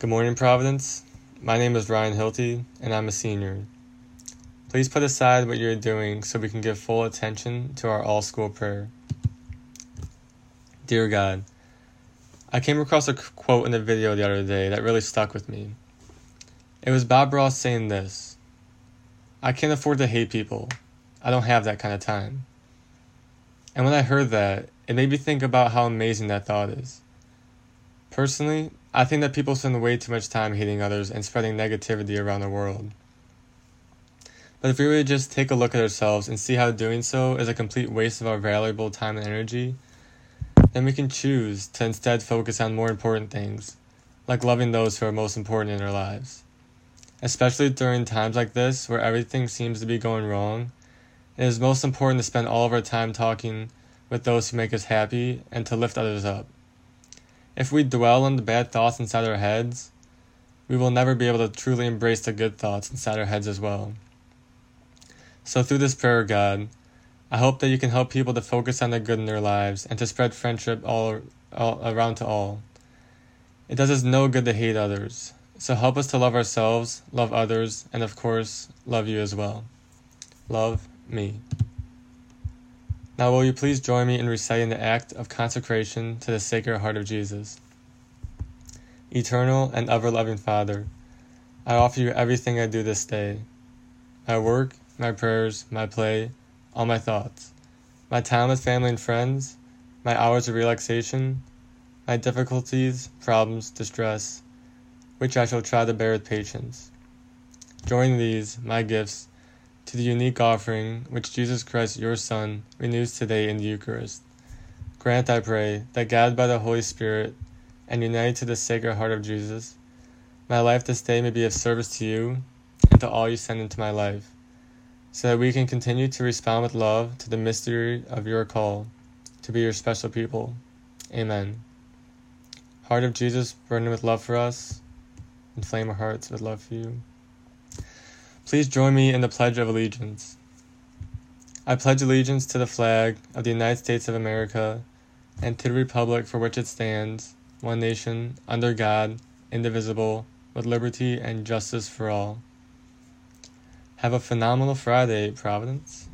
Good morning, Providence. My name is Ryan Hilty, and I'm a senior. Please put aside what you're doing so we can give full attention to our all school prayer. Dear God, I came across a quote in a video the other day that really stuck with me. It was Bob Ross saying this I can't afford to hate people. I don't have that kind of time. And when I heard that, it made me think about how amazing that thought is. Personally, I think that people spend way too much time hating others and spreading negativity around the world. But if we would just take a look at ourselves and see how doing so is a complete waste of our valuable time and energy, then we can choose to instead focus on more important things, like loving those who are most important in our lives. Especially during times like this where everything seems to be going wrong, it is most important to spend all of our time talking with those who make us happy and to lift others up. If we dwell on the bad thoughts inside our heads, we will never be able to truly embrace the good thoughts inside our heads as well. So, through this prayer, God, I hope that you can help people to focus on the good in their lives and to spread friendship all, all around to all. It does us no good to hate others, so help us to love ourselves, love others, and of course, love you as well. Love me. Now, will you please join me in reciting the act of consecration to the Sacred Heart of Jesus? Eternal and ever loving Father, I offer you everything I do this day my work, my prayers, my play, all my thoughts, my time with family and friends, my hours of relaxation, my difficulties, problems, distress, which I shall try to bear with patience. Join these, my gifts, to the unique offering which Jesus Christ, your Son, renews today in the Eucharist. Grant, I pray, that guided by the Holy Spirit and united to the Sacred Heart of Jesus, my life this day may be of service to you and to all you send into my life, so that we can continue to respond with love to the mystery of your call to be your special people. Amen. Heart of Jesus, burning with love for us, inflame our hearts with love for you. Please join me in the Pledge of Allegiance. I pledge allegiance to the flag of the United States of America and to the republic for which it stands, one nation, under God, indivisible, with liberty and justice for all. Have a phenomenal Friday, Providence.